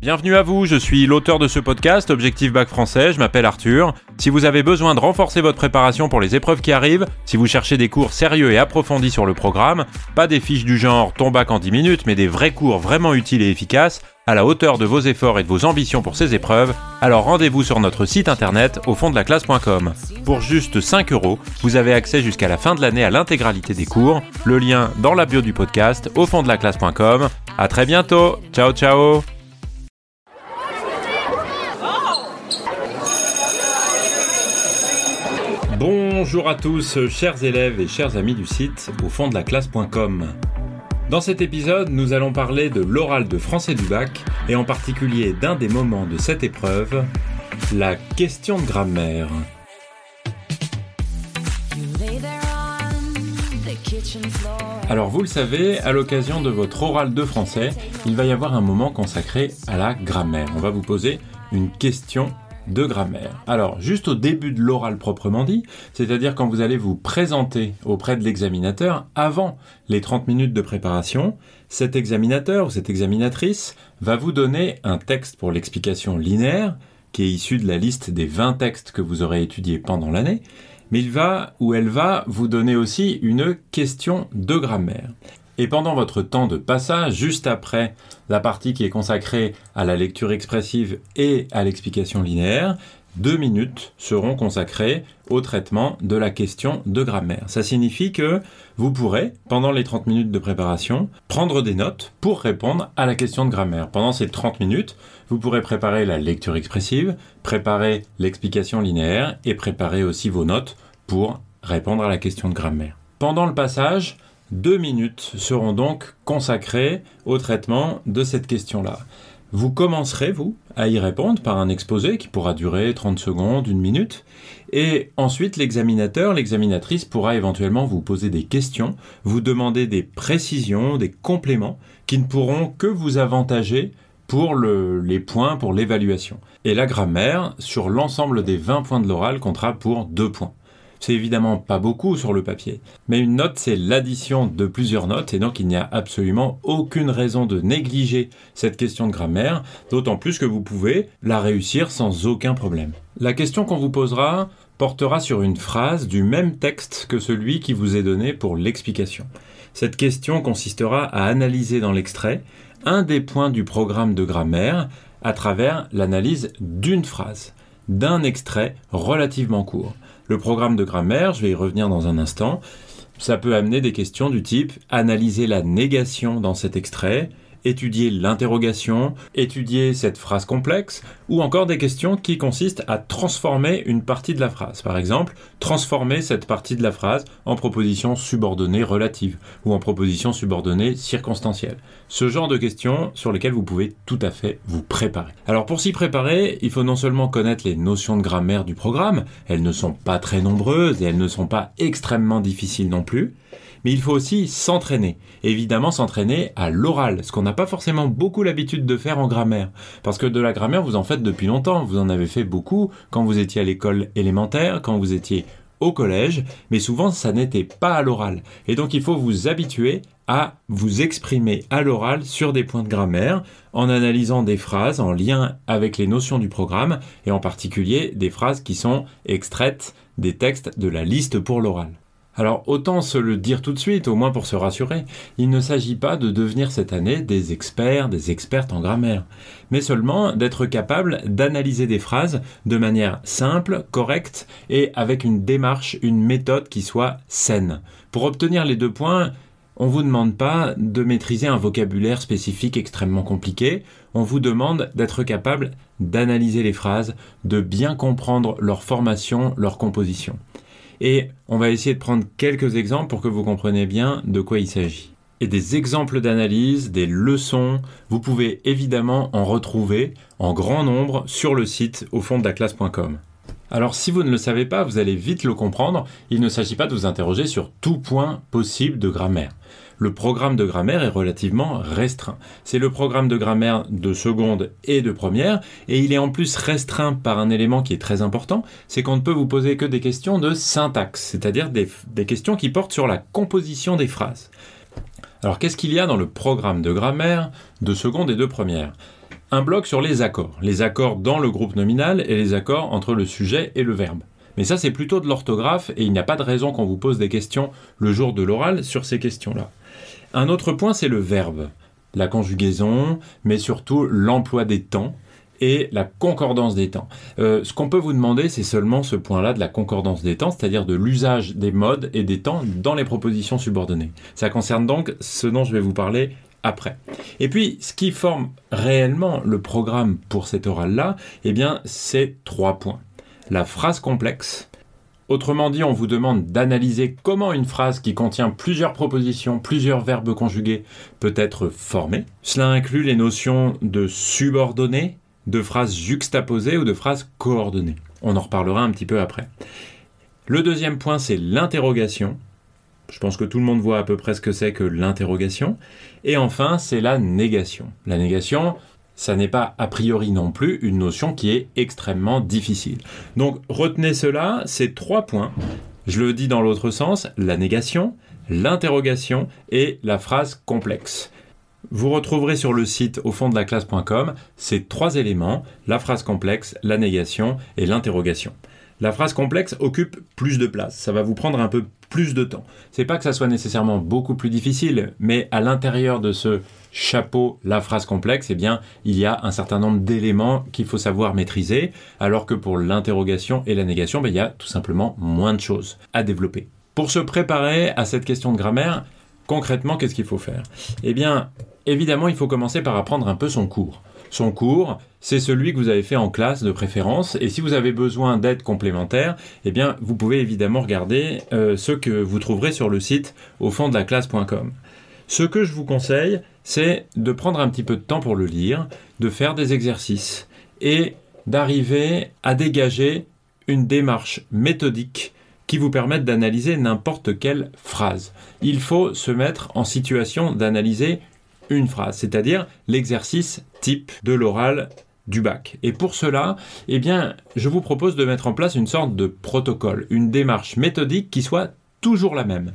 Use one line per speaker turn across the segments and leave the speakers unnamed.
Bienvenue à vous, je suis l'auteur de ce podcast, Objectif Bac Français, je m'appelle Arthur. Si vous avez besoin de renforcer votre préparation pour les épreuves qui arrivent, si vous cherchez des cours sérieux et approfondis sur le programme, pas des fiches du genre ton bac en 10 minutes, mais des vrais cours vraiment utiles et efficaces, à la hauteur de vos efforts et de vos ambitions pour ces épreuves, alors rendez-vous sur notre site internet au fond de la classe.com. Pour juste 5 euros, vous avez accès jusqu'à la fin de l'année à l'intégralité des cours, le lien dans la bio du podcast au fond de la classe.com. À très bientôt, ciao ciao Bonjour à tous, chers élèves et chers amis du site au fond de la classe.com. Dans cet épisode, nous allons parler de l'oral de français du bac et en particulier d'un des moments de cette épreuve, la question de grammaire. Alors vous le savez, à l'occasion de votre oral de français, il va y avoir un moment consacré à la grammaire. On va vous poser une question de grammaire. Alors, juste au début de l'oral proprement dit, c'est-à-dire quand vous allez vous présenter auprès de l'examinateur avant les 30 minutes de préparation, cet examinateur ou cette examinatrice va vous donner un texte pour l'explication linéaire qui est issu de la liste des 20 textes que vous aurez étudiés pendant l'année, mais il va ou elle va vous donner aussi une question de grammaire. Et pendant votre temps de passage, juste après la partie qui est consacrée à la lecture expressive et à l'explication linéaire, deux minutes seront consacrées au traitement de la question de grammaire. Ça signifie que vous pourrez, pendant les 30 minutes de préparation, prendre des notes pour répondre à la question de grammaire. Pendant ces 30 minutes, vous pourrez préparer la lecture expressive, préparer l'explication linéaire et préparer aussi vos notes pour répondre à la question de grammaire. Pendant le passage, deux minutes seront donc consacrées au traitement de cette question-là. Vous commencerez, vous, à y répondre par un exposé qui pourra durer 30 secondes, une minute, et ensuite l'examinateur, l'examinatrice pourra éventuellement vous poser des questions, vous demander des précisions, des compléments, qui ne pourront que vous avantager pour les points, pour l'évaluation. Et la grammaire, sur l'ensemble des 20 points de l'oral, comptera pour 2 points. C'est évidemment pas beaucoup sur le papier, mais une note c'est l'addition de plusieurs notes et donc il n'y a absolument aucune raison de négliger cette question de grammaire, d'autant plus que vous pouvez la réussir sans aucun problème. La question qu'on vous posera portera sur une phrase du même texte que celui qui vous est donné pour l'explication. Cette question consistera à analyser dans l'extrait un des points du programme de grammaire à travers l'analyse d'une phrase, d'un extrait relativement court. Le programme de grammaire, je vais y revenir dans un instant, ça peut amener des questions du type analyser la négation dans cet extrait, étudier l'interrogation, étudier cette phrase complexe, ou encore des questions qui consistent à transformer une partie de la phrase. Par exemple, transformer cette partie de la phrase en proposition subordonnée relative ou en proposition subordonnée circonstancielle. Ce genre de questions sur lesquelles vous pouvez tout à fait vous préparer. Alors pour s'y préparer, il faut non seulement connaître les notions de grammaire du programme, elles ne sont pas très nombreuses et elles ne sont pas extrêmement difficiles non plus, mais il faut aussi s'entraîner. Évidemment, s'entraîner à l'oral, ce qu'on n'a pas forcément beaucoup l'habitude de faire en grammaire. Parce que de la grammaire, vous en faites depuis longtemps. Vous en avez fait beaucoup quand vous étiez à l'école élémentaire, quand vous étiez au collège, mais souvent ça n'était pas à l'oral. Et donc il faut vous habituer à vous exprimer à l'oral sur des points de grammaire en analysant des phrases en lien avec les notions du programme et en particulier des phrases qui sont extraites des textes de la liste pour l'oral. Alors autant se le dire tout de suite, au moins pour se rassurer, il ne s'agit pas de devenir cette année des experts, des expertes en grammaire, mais seulement d'être capable d'analyser des phrases de manière simple, correcte et avec une démarche, une méthode qui soit saine. Pour obtenir les deux points, on ne vous demande pas de maîtriser un vocabulaire spécifique extrêmement compliqué, on vous demande d'être capable d'analyser les phrases, de bien comprendre leur formation, leur composition. Et on va essayer de prendre quelques exemples pour que vous compreniez bien de quoi il s'agit. Et des exemples d'analyse, des leçons, vous pouvez évidemment en retrouver en grand nombre sur le site au fond de la classe.com. Alors si vous ne le savez pas, vous allez vite le comprendre, il ne s'agit pas de vous interroger sur tout point possible de grammaire le programme de grammaire est relativement restreint. C'est le programme de grammaire de seconde et de première, et il est en plus restreint par un élément qui est très important, c'est qu'on ne peut vous poser que des questions de syntaxe, c'est-à-dire des, questions qui portent sur la composition des phrases. Alors qu'est-ce qu'il y a dans le programme de grammaire de seconde et de première? Un bloc sur les accords. Les accords dans le groupe nominal et les accords entre le sujet et le verbe. Mais ça, c'est plutôt de l'orthographe et il n'y a pas de raison qu'on vous pose des questions le jour de l'oral sur ces questions-là. Un autre point, c'est le verbe. La conjugaison, mais surtout l'emploi des temps et la concordance des temps. Euh, ce qu'on peut vous demander, c'est seulement ce point-là de la concordance des temps, c'est-à-dire de l'usage des modes et des temps dans les propositions subordonnées. Ça concerne donc ce dont je vais vous parler après. Et puis, ce qui forme réellement le programme pour cet oral-là, eh bien, c'est trois points. La phrase complexe. Autrement dit, on vous demande d'analyser comment une phrase qui contient plusieurs propositions, plusieurs verbes conjugués peut être formée. Cela inclut les notions de subordonné, de phrases juxtaposées ou de phrases coordonnées. On en reparlera un petit peu après. Le deuxième point, c'est l'interrogation. Je pense que tout le monde voit à peu près ce que c'est que l'interrogation. Et enfin, c'est la négation. La négation, ça n'est pas a priori non plus une notion qui est extrêmement difficile. Donc retenez cela, ces trois points. Je le dis dans l'autre sens, la négation, l'interrogation et la phrase complexe. Vous retrouverez sur le site au fond de la classe.com ces trois éléments, la phrase complexe, la négation et l'interrogation. La phrase complexe occupe plus de place, ça va vous prendre un peu plus de temps. C'est pas que ça soit nécessairement beaucoup plus difficile, mais à l'intérieur de ce chapeau, la phrase complexe, eh bien, il y a un certain nombre d'éléments qu'il faut savoir maîtriser, alors que pour l'interrogation et la négation, ben, il y a tout simplement moins de choses à développer. Pour se préparer à cette question de grammaire, concrètement, qu'est-ce qu'il faut faire? Eh bien, évidemment, il faut commencer par apprendre un peu son cours. Son cours, c'est celui que vous avez fait en classe de préférence. Et si vous avez besoin d'aide complémentaire, eh bien, vous pouvez évidemment regarder euh, ce que vous trouverez sur le site au fond de la classe.com. Ce que je vous conseille, c'est de prendre un petit peu de temps pour le lire, de faire des exercices et d'arriver à dégager une démarche méthodique qui vous permettent d'analyser n'importe quelle phrase. Il faut se mettre en situation d'analyser une phrase, c'est-à-dire l'exercice type de l'oral du bac. Et pour cela, eh bien, je vous propose de mettre en place une sorte de protocole, une démarche méthodique qui soit toujours la même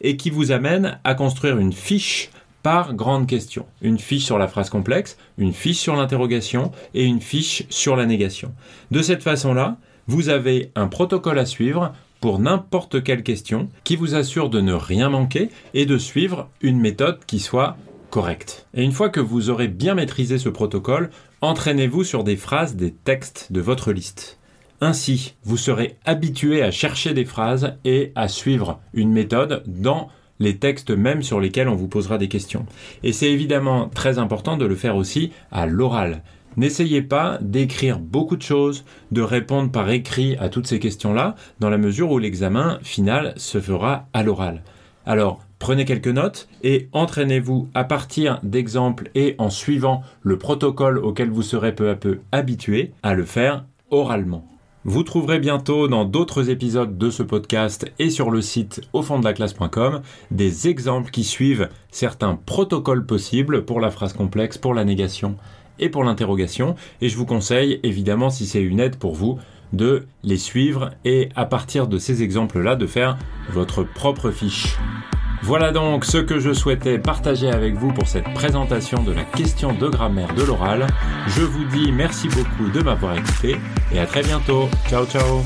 et qui vous amène à construire une fiche par grande question. Une fiche sur la phrase complexe, une fiche sur l'interrogation et une fiche sur la négation. De cette façon-là, vous avez un protocole à suivre pour n'importe quelle question qui vous assure de ne rien manquer et de suivre une méthode qui soit correcte. Et une fois que vous aurez bien maîtrisé ce protocole, entraînez-vous sur des phrases des textes de votre liste. Ainsi, vous serez habitué à chercher des phrases et à suivre une méthode dans les textes même sur lesquels on vous posera des questions. Et c'est évidemment très important de le faire aussi à l'oral. N'essayez pas d'écrire beaucoup de choses, de répondre par écrit à toutes ces questions-là, dans la mesure où l'examen final se fera à l'oral. Alors, prenez quelques notes et entraînez-vous à partir d'exemples et en suivant le protocole auquel vous serez peu à peu habitué à le faire oralement. Vous trouverez bientôt dans d'autres épisodes de ce podcast et sur le site au fond de la classe.com des exemples qui suivent certains protocoles possibles pour la phrase complexe, pour la négation et pour l'interrogation. Et je vous conseille, évidemment, si c'est une aide pour vous, de les suivre et à partir de ces exemples-là, de faire votre propre fiche. Voilà donc ce que je souhaitais partager avec vous pour cette présentation de la question de grammaire de l'oral. Je vous dis merci beaucoup de m'avoir écouté et à très bientôt. Ciao ciao.